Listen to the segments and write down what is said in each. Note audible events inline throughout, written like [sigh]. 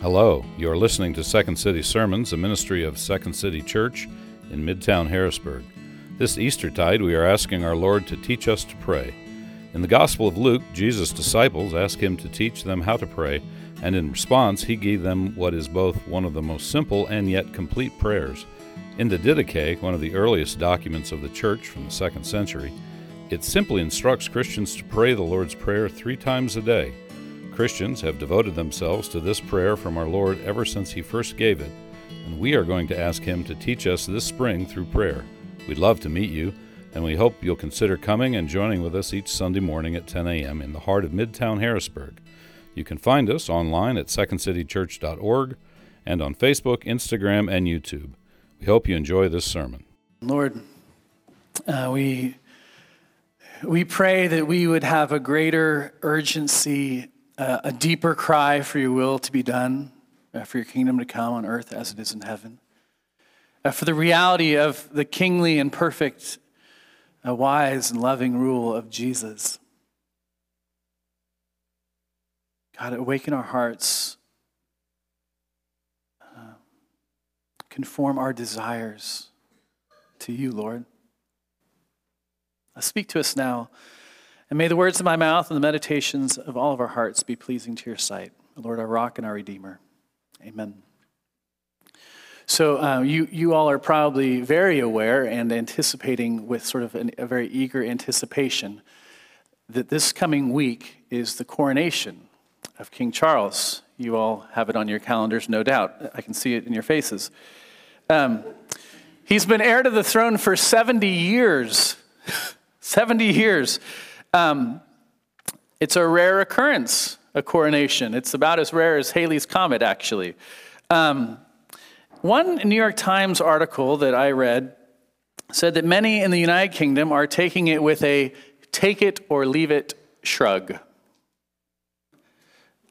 Hello, you are listening to Second City Sermons, a ministry of Second City Church in Midtown Harrisburg. This Eastertide, we are asking our Lord to teach us to pray. In the Gospel of Luke, Jesus' disciples asked him to teach them how to pray, and in response, he gave them what is both one of the most simple and yet complete prayers. In the Didache, one of the earliest documents of the Church from the second century, it simply instructs Christians to pray the Lord's Prayer three times a day. Christians have devoted themselves to this prayer from our Lord ever since He first gave it, and we are going to ask Him to teach us this spring through prayer. We'd love to meet you, and we hope you'll consider coming and joining with us each Sunday morning at 10 a.m. in the heart of Midtown Harrisburg. You can find us online at secondcitychurch.org and on Facebook, Instagram, and YouTube. We hope you enjoy this sermon. Lord, uh, we, we pray that we would have a greater urgency uh, a deeper cry for your will to be done, uh, for your kingdom to come on earth as it is in heaven, uh, for the reality of the kingly and perfect, uh, wise and loving rule of Jesus. God, awaken our hearts, uh, conform our desires to you, Lord. Speak to us now. And may the words of my mouth and the meditations of all of our hearts be pleasing to your sight, Lord, our rock and our redeemer. Amen. So, uh, you, you all are probably very aware and anticipating with sort of an, a very eager anticipation that this coming week is the coronation of King Charles. You all have it on your calendars, no doubt. I can see it in your faces. Um, he's been heir to the throne for 70 years. [laughs] 70 years. Um, it's a rare occurrence, a coronation. It's about as rare as Halley's Comet, actually. Um, one New York Times article that I read said that many in the United Kingdom are taking it with a take it or leave it shrug.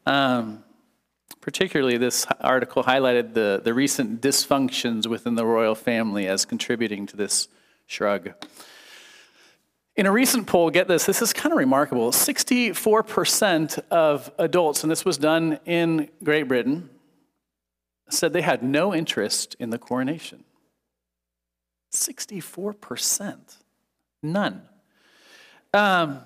Um, particularly, this article highlighted the, the recent dysfunctions within the royal family as contributing to this shrug. In a recent poll, get this, this is kind of remarkable. 64% of adults, and this was done in Great Britain, said they had no interest in the coronation. 64%. None. Um,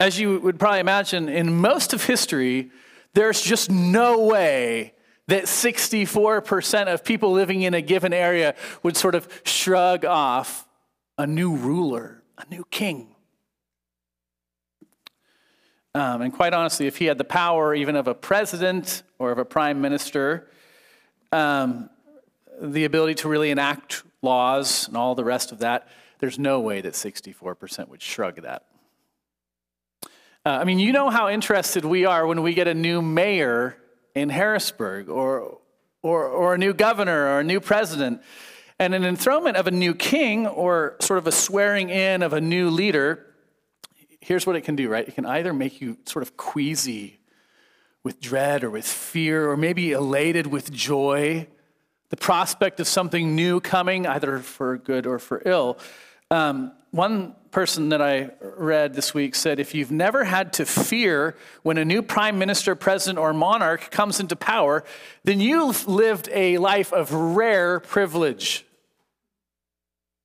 as you would probably imagine, in most of history, there's just no way that 64% of people living in a given area would sort of shrug off a new ruler, a new king. Um, and quite honestly, if he had the power even of a president or of a prime minister, um, the ability to really enact laws and all the rest of that, there's no way that 64% would shrug that. Uh, I mean, you know how interested we are when we get a new mayor in Harrisburg or, or, or a new governor or a new president. And an enthronement of a new king or sort of a swearing in of a new leader, here's what it can do, right? It can either make you sort of queasy with dread or with fear, or maybe elated with joy, the prospect of something new coming, either for good or for ill. Um, one person that I read this week said if you've never had to fear when a new prime minister, president, or monarch comes into power, then you've lived a life of rare privilege.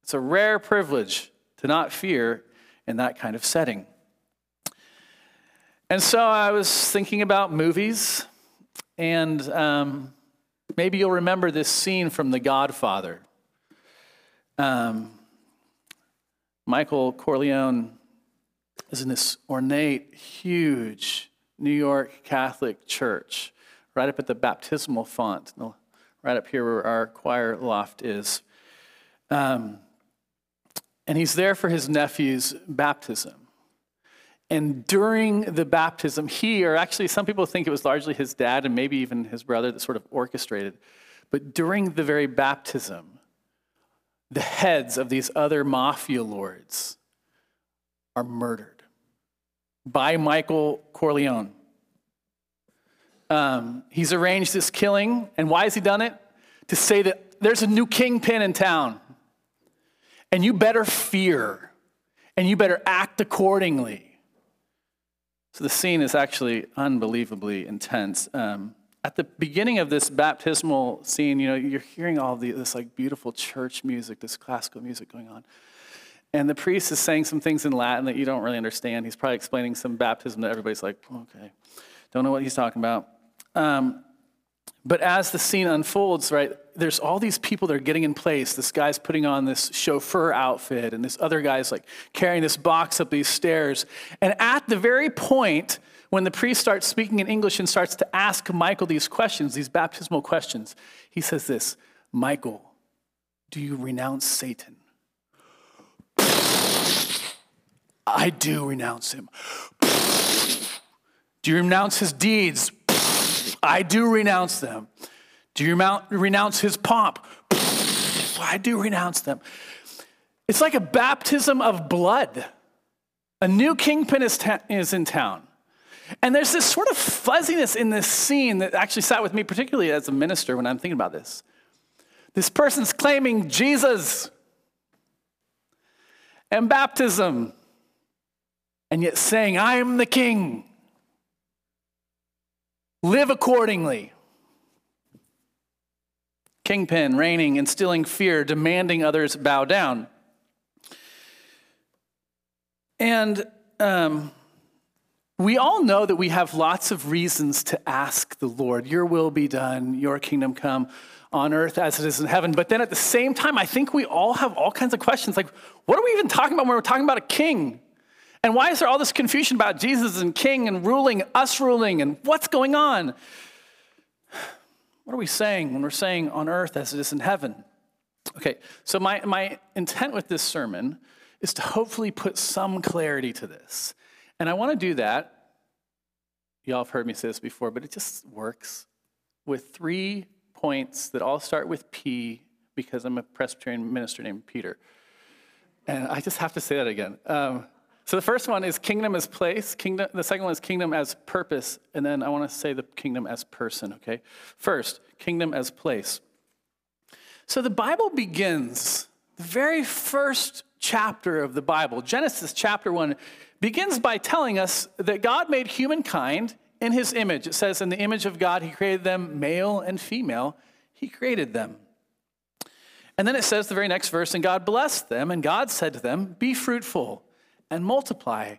It's a rare privilege to not fear in that kind of setting. And so I was thinking about movies, and um, maybe you'll remember this scene from The Godfather. Um, Michael Corleone is in this ornate, huge New York Catholic church, right up at the baptismal font, right up here where our choir loft is. Um, and he's there for his nephew's baptism. And during the baptism, he, or actually some people think it was largely his dad and maybe even his brother that sort of orchestrated, but during the very baptism, the heads of these other mafia lords are murdered by Michael Corleone. Um, he's arranged this killing, and why has he done it? To say that there's a new kingpin in town. And you better fear and you better act accordingly. So the scene is actually unbelievably intense. Um, at the beginning of this baptismal scene, you know, you're hearing all the, this like beautiful church music, this classical music going on. And the priest is saying some things in Latin that you don't really understand. He's probably explaining some baptism that everybody's like, okay, don't know what he's talking about. Um, but as the scene unfolds, right, there's all these people that are getting in place. This guy's putting on this chauffeur outfit, and this other guy's like carrying this box up these stairs. And at the very point when the priest starts speaking in English and starts to ask Michael these questions, these baptismal questions, he says this Michael, do you renounce Satan? I do renounce him. Do you renounce his deeds? I do renounce them. Do you renounce his pomp? I do renounce them. It's like a baptism of blood. A new kingpin is, ta- is in town. And there's this sort of fuzziness in this scene that actually sat with me, particularly as a minister, when I'm thinking about this. This person's claiming Jesus and baptism, and yet saying, I am the king. Live accordingly. Kingpin, reigning, instilling fear, demanding others bow down. And um, we all know that we have lots of reasons to ask the Lord, Your will be done, Your kingdom come on earth as it is in heaven. But then at the same time, I think we all have all kinds of questions like, what are we even talking about when we're talking about a king? And why is there all this confusion about Jesus and king and ruling, us ruling, and what's going on? What are we saying when we're saying on earth as it is in heaven? Okay, so my, my intent with this sermon is to hopefully put some clarity to this. And I want to do that. Y'all have heard me say this before, but it just works with three points that all start with P because I'm a Presbyterian minister named Peter. And I just have to say that again. Um, so the first one is kingdom as place. Kingdom, the second one is kingdom as purpose. And then I want to say the kingdom as person, okay? First, kingdom as place. So the Bible begins, the very first chapter of the Bible, Genesis chapter 1, begins by telling us that God made humankind in his image. It says, In the image of God, he created them, male and female, he created them. And then it says, the very next verse, and God blessed them, and God said to them, Be fruitful and multiply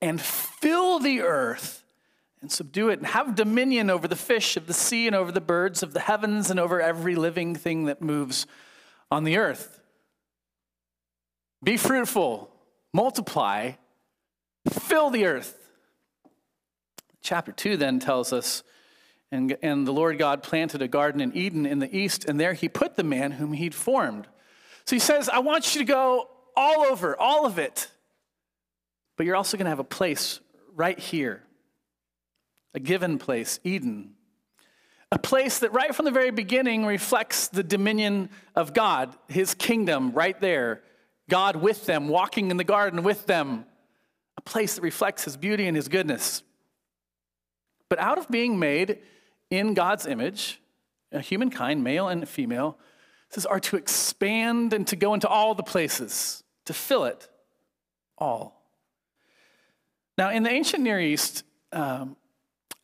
and fill the earth and subdue it and have dominion over the fish of the sea and over the birds of the heavens and over every living thing that moves on the earth. Be fruitful, multiply, fill the earth. Chapter 2 then tells us, and, and the Lord God planted a garden in Eden in the east, and there he put the man whom he'd formed. So he says, I want you to go all over, all of it. But you're also going to have a place right here, a given place, Eden. A place that right from the very beginning reflects the dominion of God, his kingdom right there. God with them, walking in the garden with them. A place that reflects his beauty and his goodness. But out of being made in God's image, humankind, male and female, says are to expand and to go into all the places, to fill it all. Now, in the ancient Near East, um,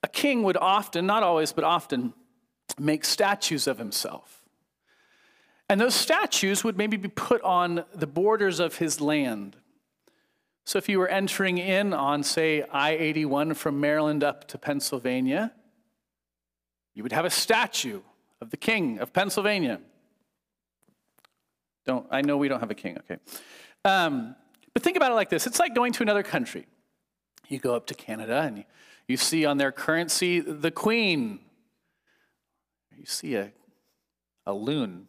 a king would often, not always, but often, make statues of himself. And those statues would maybe be put on the borders of his land. So if you were entering in on, say, I 81 from Maryland up to Pennsylvania, you would have a statue of the king of Pennsylvania. Don't, I know we don't have a king, okay. Um, but think about it like this it's like going to another country. You go up to Canada and you see on their currency the Queen. You see a, a loon.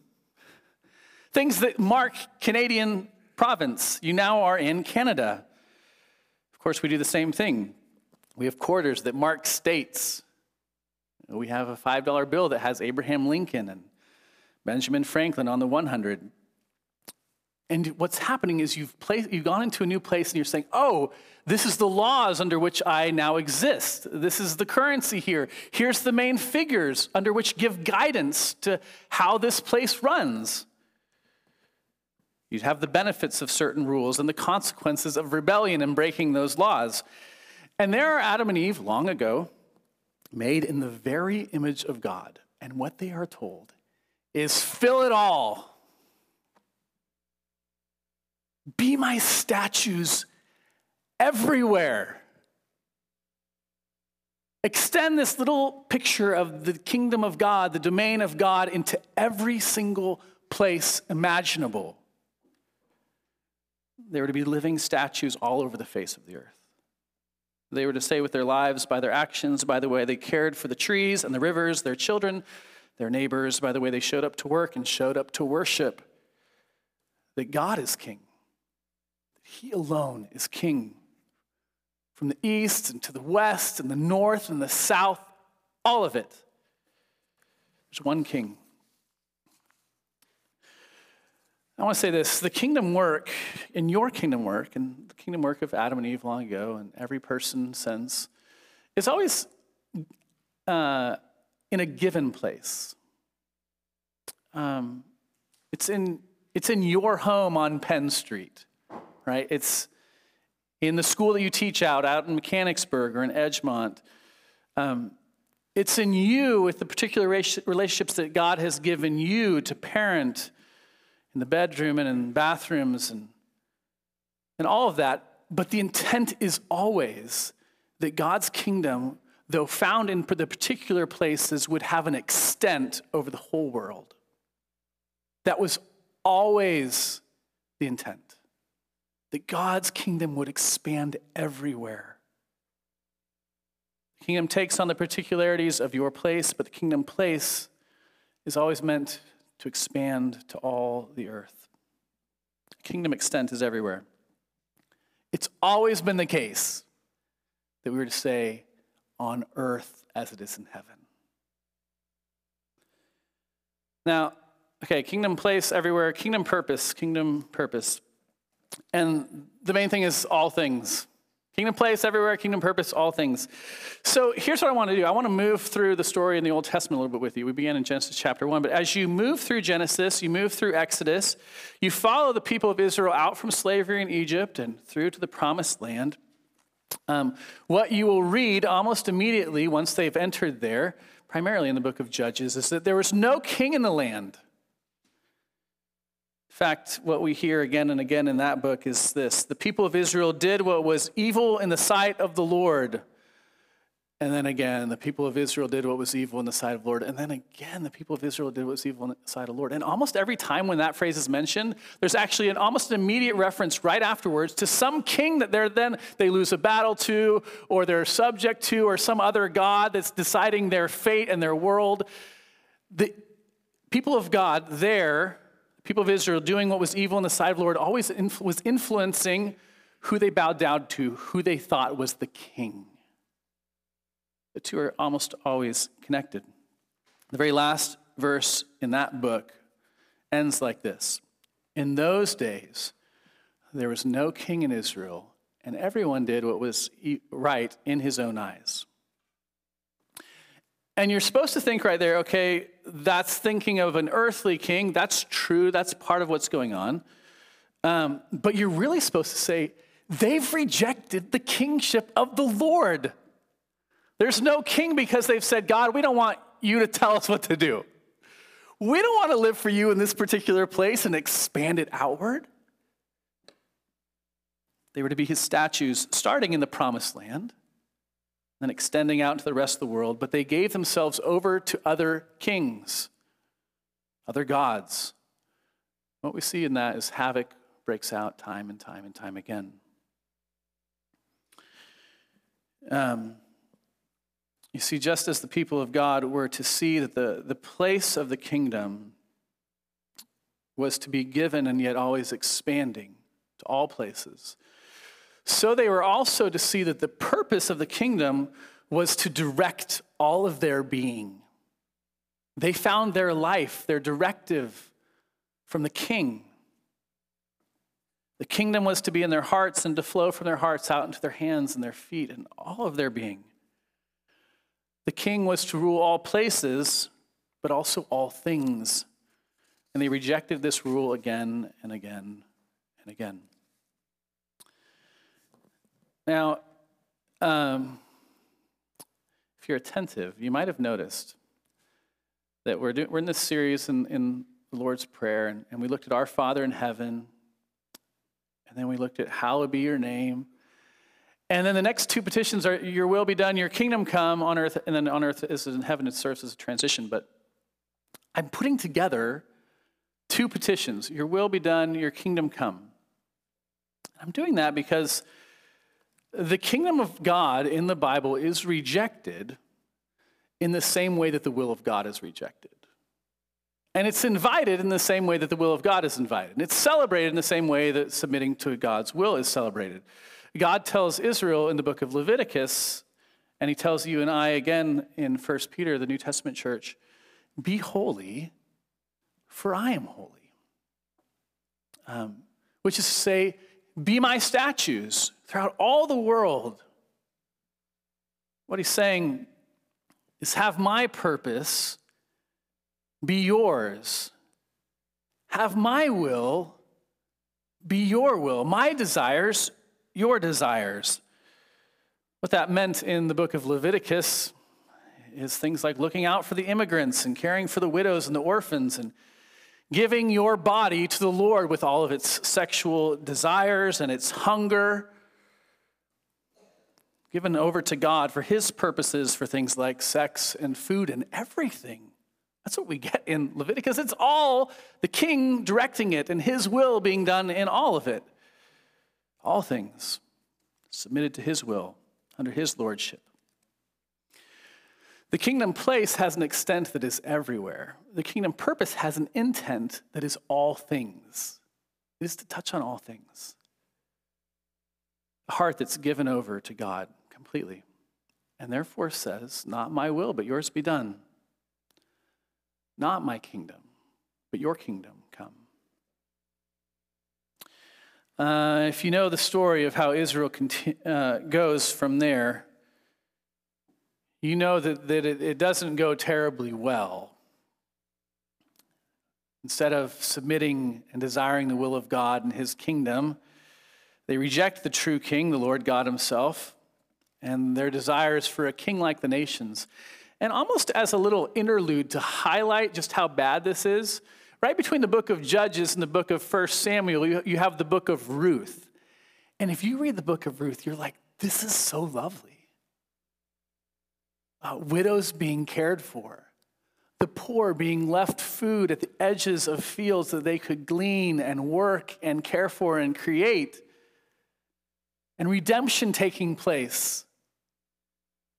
Things that mark Canadian province. You now are in Canada. Of course, we do the same thing. We have quarters that mark states. We have a $5 bill that has Abraham Lincoln and Benjamin Franklin on the 100. And what's happening is you've, placed, you've gone into a new place and you're saying, oh, this is the laws under which I now exist. This is the currency here. Here's the main figures under which give guidance to how this place runs. You'd have the benefits of certain rules and the consequences of rebellion and breaking those laws. And there are Adam and Eve long ago, made in the very image of God. And what they are told is fill it all. Be my statues everywhere. Extend this little picture of the kingdom of God, the domain of God, into every single place imaginable. They were to be living statues all over the face of the earth. They were to say with their lives, by their actions, by the way they cared for the trees and the rivers, their children, their neighbors, by the way they showed up to work and showed up to worship, that God is king. He alone is king from the east and to the west and the north and the south, all of it. There's one king. I want to say this the kingdom work, in your kingdom work, and the kingdom work of Adam and Eve long ago, and every person since, is always uh, in a given place. Um, it's, in, it's in your home on Penn Street, right? It's in the school that you teach out, out in Mechanicsburg or in Edgemont. Um, it's in you with the particular relationships that God has given you to parent in the bedroom and in bathrooms and, and all of that. But the intent is always that God's kingdom, though found in the particular places, would have an extent over the whole world. That was always the intent that God's kingdom would expand everywhere. The kingdom takes on the particularities of your place, but the kingdom place is always meant to expand to all the earth. Kingdom extent is everywhere. It's always been the case that we were to say, on earth as it is in heaven. Now, okay, kingdom place everywhere, kingdom purpose, kingdom purpose. And the main thing is all things. Kingdom place everywhere, kingdom purpose, all things. So here's what I want to do. I want to move through the story in the Old Testament a little bit with you. We began in Genesis chapter 1, but as you move through Genesis, you move through Exodus, you follow the people of Israel out from slavery in Egypt and through to the promised land. Um, what you will read almost immediately once they've entered there, primarily in the book of Judges, is that there was no king in the land fact, what we hear again and again in that book is this the people of Israel did what was evil in the sight of the Lord. And then again, the people of Israel did what was evil in the sight of the Lord. And then again, the people of Israel did what was evil in the sight of the Lord. And almost every time when that phrase is mentioned, there's actually an almost an immediate reference right afterwards to some king that they're then they lose a battle to, or they're subject to, or some other God that's deciding their fate and their world. The people of God there people of Israel doing what was evil in the sight of the Lord always influ- was influencing who they bowed down to, who they thought was the king. The two are almost always connected. The very last verse in that book ends like this In those days, there was no king in Israel, and everyone did what was right in his own eyes. And you're supposed to think right there, okay, that's thinking of an earthly king. That's true. That's part of what's going on. Um, but you're really supposed to say, they've rejected the kingship of the Lord. There's no king because they've said, God, we don't want you to tell us what to do. We don't want to live for you in this particular place and expand it outward. They were to be his statues starting in the promised land then extending out to the rest of the world, but they gave themselves over to other kings, other gods. What we see in that is havoc breaks out time and time and time again. Um, you see, just as the people of God were to see that the, the place of the kingdom was to be given and yet always expanding to all places, so they were also to see that the purpose of the kingdom was to direct all of their being. They found their life, their directive from the king. The kingdom was to be in their hearts and to flow from their hearts out into their hands and their feet and all of their being. The king was to rule all places, but also all things. And they rejected this rule again and again and again. Now, Um, if you're attentive, you might have noticed that we're, do, we're in this series in, in the Lord's Prayer, and, and we looked at Our Father in heaven, and then we looked at Hallowed be your name. And then the next two petitions are Your will be done, Your kingdom come on earth, and then on earth is in heaven. It serves as a transition. But I'm putting together two petitions Your will be done, Your kingdom come. I'm doing that because the kingdom of God in the Bible is rejected in the same way that the will of God is rejected. And it's invited in the same way that the will of God is invited. And it's celebrated in the same way that submitting to God's will is celebrated. God tells Israel in the book of Leviticus, and he tells you and I again in 1 Peter, the New Testament church, be holy, for I am holy. Um, which is to say, be my statues throughout all the world. What he's saying is have my purpose be yours. Have my will be your will, my desires, your desires. What that meant in the book of Leviticus is things like looking out for the immigrants and caring for the widows and the orphans and giving your body to the Lord with all of its sexual desires and its hunger, given over to God for His purposes for things like sex and food and everything. That's what we get in Leviticus. It's all the king directing it and His will being done in all of it. All things submitted to His will under His lordship. The kingdom place has an extent that is everywhere. The kingdom purpose has an intent that is all things. It is to touch on all things. A heart that's given over to God completely. And therefore says, Not my will, but yours be done. Not my kingdom, but your kingdom come. Uh, if you know the story of how Israel conti- uh, goes from there, you know that, that it, it doesn't go terribly well. Instead of submitting and desiring the will of God and his kingdom, they reject the true king, the Lord God himself, and their desires for a king like the nations. And almost as a little interlude to highlight just how bad this is, right between the book of Judges and the book of 1 Samuel, you, you have the book of Ruth. And if you read the book of Ruth, you're like, this is so lovely uh, widows being cared for, the poor being left food at the edges of fields that they could glean and work and care for and create, and redemption taking place.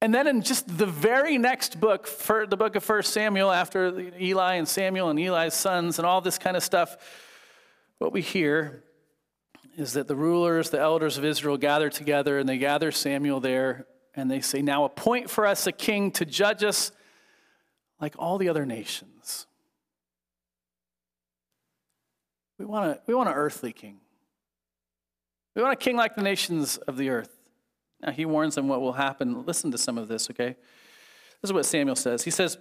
And then in just the very next book, for the book of First Samuel, after Eli and Samuel and Eli's sons and all this kind of stuff, what we hear is that the rulers, the elders of Israel gather together and they gather Samuel there and they say, Now appoint for us a king to judge us like all the other nations. We want, a, we want an earthly king. We want a king like the nations of the earth. Now, he warns them what will happen. Listen to some of this, okay? This is what Samuel says. He says,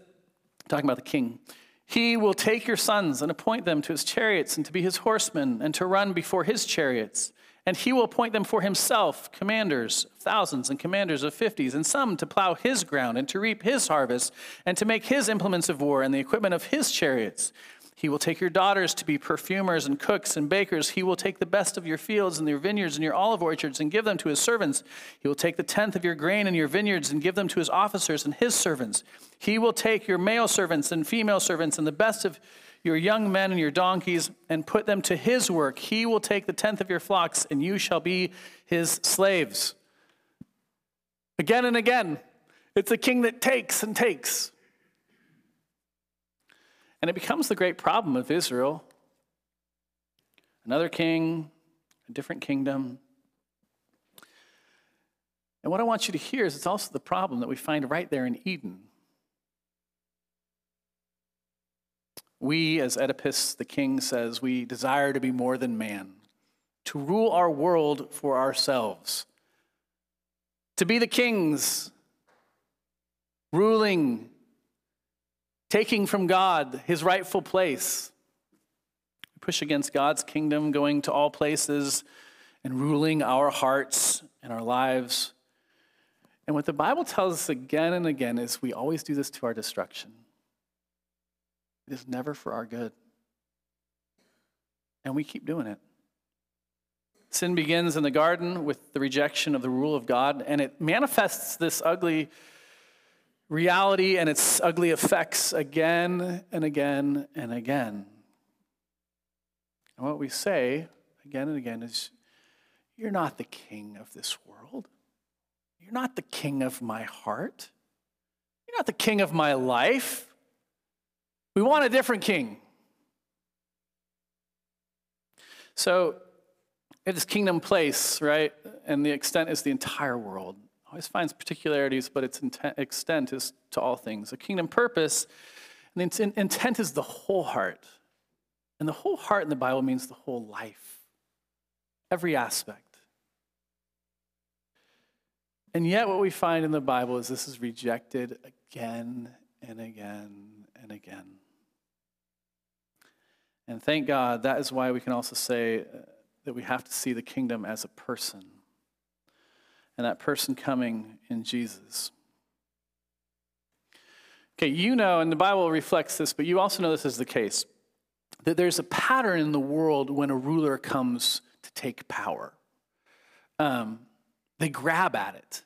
talking about the king, he will take your sons and appoint them to his chariots and to be his horsemen and to run before his chariots. And he will appoint them for himself, commanders of thousands and commanders of fifties, and some to plow his ground and to reap his harvest, and to make his implements of war and the equipment of his chariots. He will take your daughters to be perfumers and cooks and bakers. He will take the best of your fields and your vineyards and your olive orchards and give them to his servants. He will take the tenth of your grain and your vineyards and give them to his officers and his servants. He will take your male servants and female servants and the best of your young men and your donkeys and put them to his work. He will take the tenth of your flocks, and you shall be his slaves. Again and again, it's a king that takes and takes. And it becomes the great problem of Israel. Another king, a different kingdom. And what I want you to hear is it's also the problem that we find right there in Eden. We, as Oedipus the king says, we desire to be more than man, to rule our world for ourselves, to be the kings, ruling, taking from God his rightful place. We push against God's kingdom, going to all places and ruling our hearts and our lives. And what the Bible tells us again and again is we always do this to our destruction. It is never for our good. And we keep doing it. Sin begins in the garden with the rejection of the rule of God, and it manifests this ugly reality and its ugly effects again and again and again. And what we say again and again is, You're not the king of this world. You're not the king of my heart. You're not the king of my life. We want a different king. So, it is kingdom place, right? And the extent is the entire world. Always finds particularities, but its intent, extent is to all things. A kingdom purpose, and the intent is the whole heart. And the whole heart in the Bible means the whole life, every aspect. And yet, what we find in the Bible is this is rejected again and again and again. And thank God, that is why we can also say uh, that we have to see the kingdom as a person, and that person coming in Jesus. Okay, you know, and the Bible reflects this, but you also know this is the case that there's a pattern in the world when a ruler comes to take power. Um, they grab at it.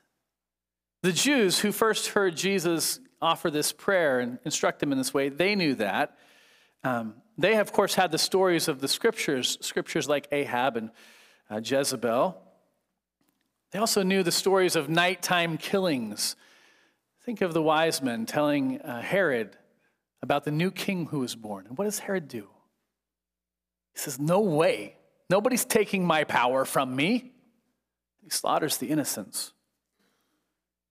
The Jews who first heard Jesus offer this prayer and instruct them in this way, they knew that. Um, they, of course, had the stories of the scriptures, scriptures like Ahab and uh, Jezebel. They also knew the stories of nighttime killings. Think of the wise men telling uh, Herod about the new king who was born. And what does Herod do? He says, No way. Nobody's taking my power from me. He slaughters the innocents.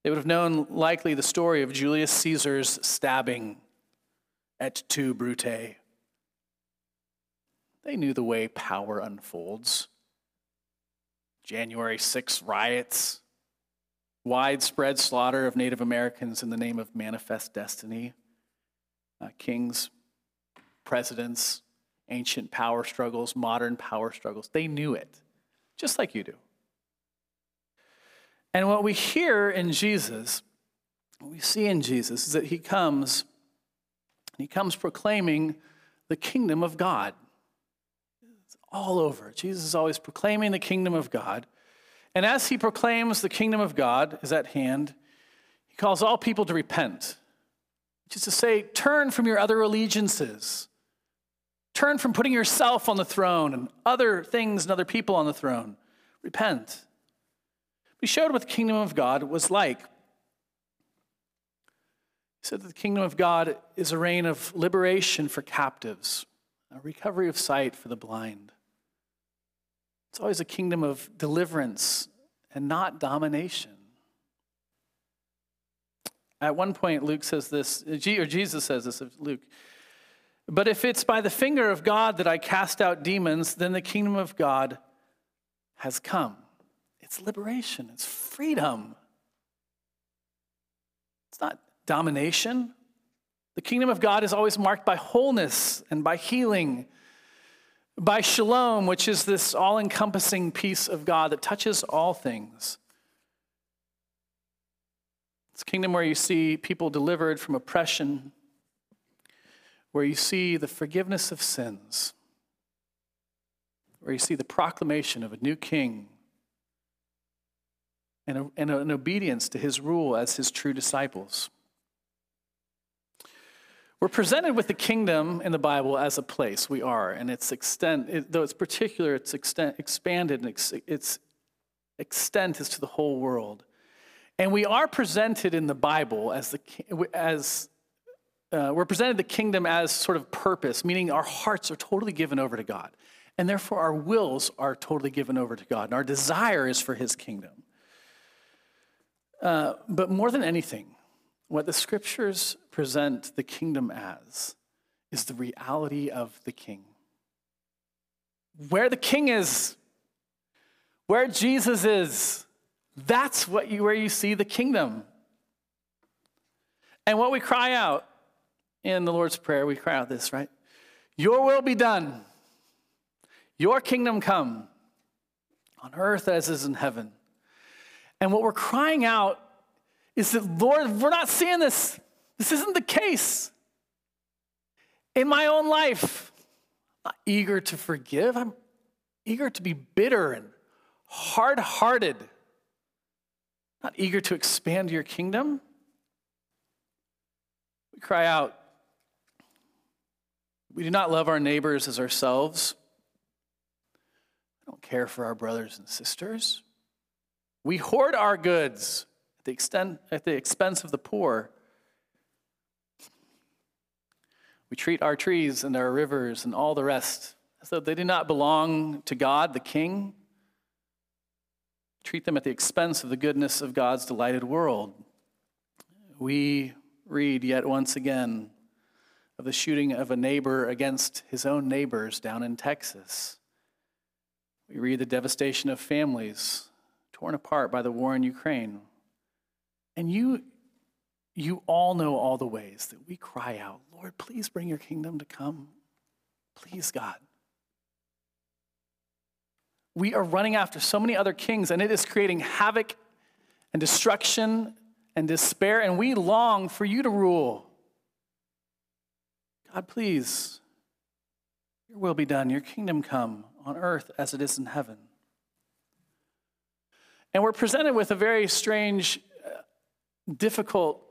They would have known likely the story of Julius Caesar's stabbing et tu, Brute. They knew the way power unfolds. January 6 riots, widespread slaughter of Native Americans in the name of manifest destiny, uh, kings, presidents, ancient power struggles, modern power struggles. They knew it, just like you do. And what we hear in Jesus, what we see in Jesus, is that he comes, he comes proclaiming the kingdom of God all over. Jesus is always proclaiming the kingdom of God. And as he proclaims the kingdom of God is at hand, he calls all people to repent, which is to say, turn from your other allegiances. Turn from putting yourself on the throne and other things and other people on the throne. Repent. We showed what the kingdom of God was like. He said that the kingdom of God is a reign of liberation for captives, a recovery of sight for the blind, it's always a kingdom of deliverance and not domination. At one point, Luke says this, or Jesus says this of Luke. But if it's by the finger of God that I cast out demons, then the kingdom of God has come. It's liberation, it's freedom. It's not domination. The kingdom of God is always marked by wholeness and by healing by shalom, which is this all encompassing peace of God that touches all things. It's a kingdom where you see people delivered from oppression, where you see the forgiveness of sins, where you see the proclamation of a new king and, a, and an obedience to his rule as his true disciples. We're presented with the kingdom in the Bible as a place. We are, and its extent, it, though it's particular, it's extent, expanded, and ex, its extent is to the whole world. And we are presented in the Bible as the as uh, we're presented the kingdom as sort of purpose, meaning our hearts are totally given over to God, and therefore our wills are totally given over to God, and our desire is for His kingdom. Uh, but more than anything, what the scriptures present the kingdom as is the reality of the king. Where the king is, where Jesus is, that's what you, where you see the kingdom. And what we cry out in the Lord's Prayer, we cry out this, right? Your will be done, your kingdom come on earth as is in heaven. And what we're crying out is that, Lord, we're not seeing this. This isn't the case. In my own life, I'm not eager to forgive. I'm eager to be bitter and hard hearted, not eager to expand your kingdom. We cry out, we do not love our neighbors as ourselves. We don't care for our brothers and sisters. We hoard our goods the, extent, at the expense of the poor. We treat our trees and our rivers and all the rest as though they do not belong to God, the King. Treat them at the expense of the goodness of God's delighted world. We read yet once again of the shooting of a neighbor against his own neighbors down in Texas. We read the devastation of families torn apart by the war in Ukraine. And you, you all know all the ways that we cry out, Lord, please bring your kingdom to come. Please, God. We are running after so many other kings, and it is creating havoc and destruction and despair, and we long for you to rule. God, please, your will be done, your kingdom come on earth as it is in heaven. And we're presented with a very strange, difficult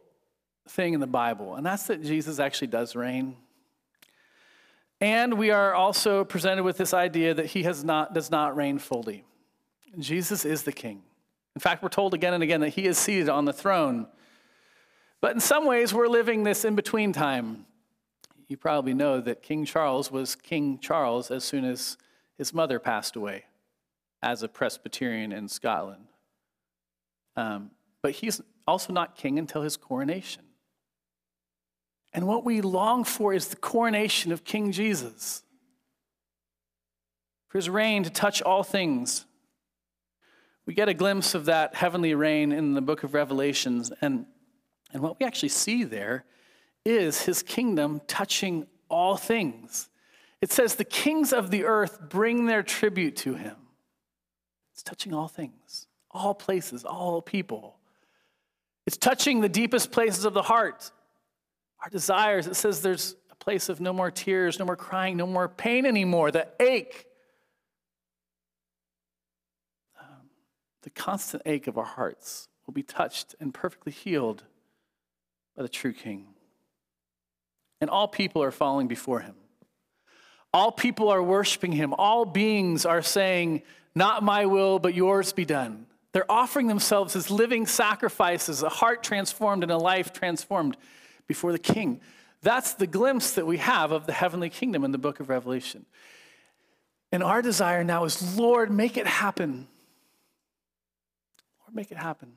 thing in the Bible, and that's that Jesus actually does reign. And we are also presented with this idea that he has not, does not reign fully. Jesus is the king. In fact, we're told again and again that he is seated on the throne. But in some ways, we're living this in between time. You probably know that King Charles was King Charles as soon as his mother passed away as a Presbyterian in Scotland. Um, but he's also not king until his coronation. And what we long for is the coronation of King Jesus, for his reign to touch all things. We get a glimpse of that heavenly reign in the book of Revelations, and, and what we actually see there is his kingdom touching all things. It says, The kings of the earth bring their tribute to him. It's touching all things, all places, all people. It's touching the deepest places of the heart, our desires. It says there's a place of no more tears, no more crying, no more pain anymore, the ache, um, the constant ache of our hearts will be touched and perfectly healed by the true King and all people are falling before him. All people are worshiping him. All beings are saying, Not my will, but yours be done. They're offering themselves as living sacrifices, a heart transformed and a life transformed before the king. That's the glimpse that we have of the heavenly kingdom in the book of Revelation. And our desire now is, Lord, make it happen. Lord, make it happen.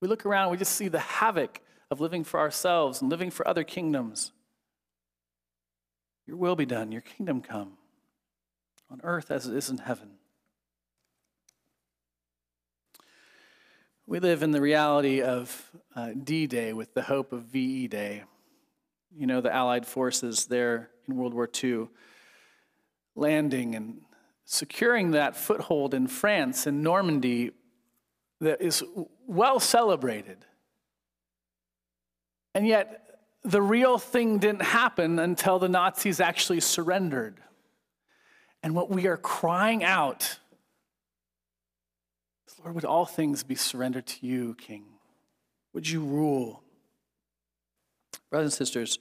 We look around, we just see the havoc of living for ourselves and living for other kingdoms. Your will be done, your kingdom come on earth as it is in heaven. We live in the reality of uh, D Day with the hope of VE Day. You know, the Allied forces there in World War II landing and securing that foothold in France and Normandy that is well celebrated. And yet, the real thing didn't happen until the Nazis actually surrendered. And what we are crying out Lord, would all things be surrendered to you, King? Would you rule? Brothers and sisters,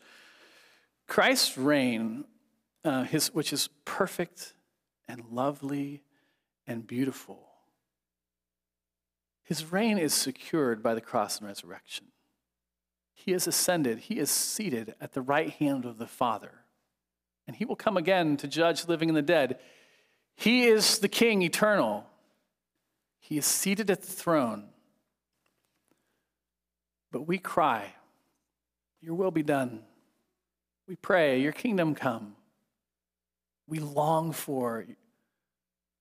Christ's reign, uh, his, which is perfect and lovely and beautiful, his reign is secured by the cross and resurrection. He is ascended, he is seated at the right hand of the Father. And he will come again to judge living and the dead. He is the King eternal. He is seated at the throne. But we cry, Your will be done. We pray, Your kingdom come. We long for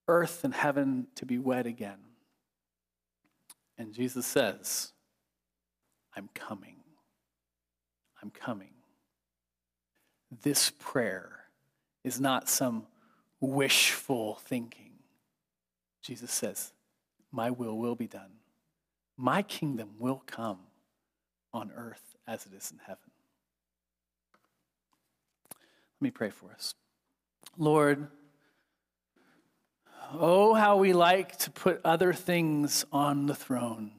earth and heaven to be wed again. And Jesus says, I'm coming. I'm coming. This prayer is not some wishful thinking. Jesus says, My will will be done. My kingdom will come on earth as it is in heaven. Let me pray for us. Lord, oh, how we like to put other things on the throne.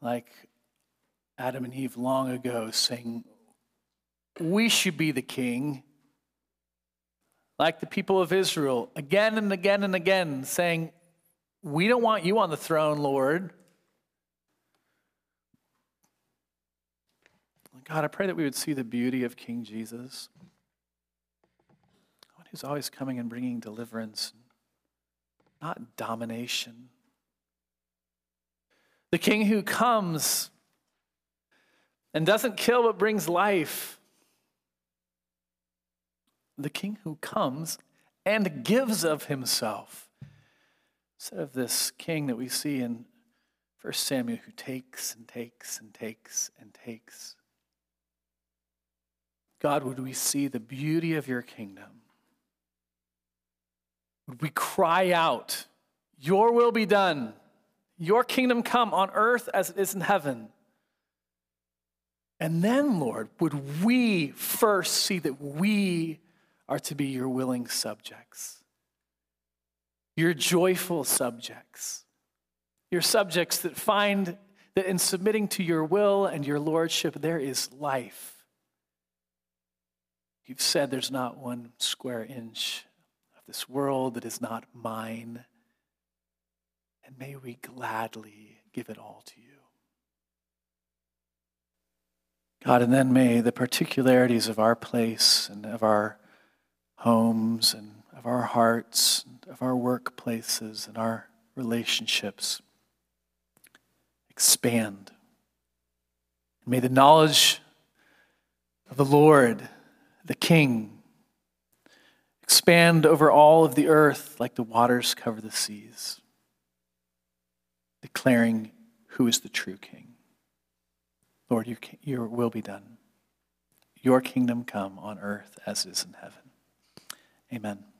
Like Adam and Eve long ago saying, We should be the king. Like the people of Israel, again and again and again, saying, We don't want you on the throne, Lord. God, I pray that we would see the beauty of King Jesus. God, who's always coming and bringing deliverance, not domination. The King who comes and doesn't kill but brings life. The King who comes and gives of himself. Instead of this king that we see in 1 Samuel who takes and takes and takes and takes. God, would we see the beauty of your kingdom? Would we cry out, Your will be done, your kingdom come on earth as it is in heaven? And then, Lord, would we first see that we are to be your willing subjects, your joyful subjects, your subjects that find that in submitting to your will and your lordship, there is life You've said there's not one square inch of this world that is not mine. And may we gladly give it all to you. God, and then may the particularities of our place and of our homes and of our hearts, of our workplaces and our relationships expand. May the knowledge of the Lord the King. Expand over all of the earth like the waters cover the seas, declaring who is the true King. Lord, your, your will be done. Your kingdom come on earth as it is in heaven. Amen.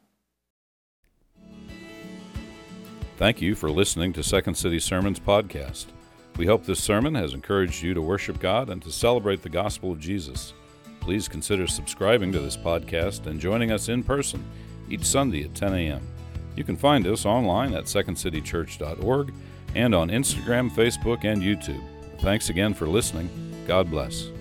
Thank you for listening to Second City Sermons podcast. We hope this sermon has encouraged you to worship God and to celebrate the gospel of Jesus please consider subscribing to this podcast and joining us in person each Sunday at 10 a.m. You can find us online at secondcitychurch.org and on Instagram, Facebook, and YouTube. Thanks again for listening. God bless.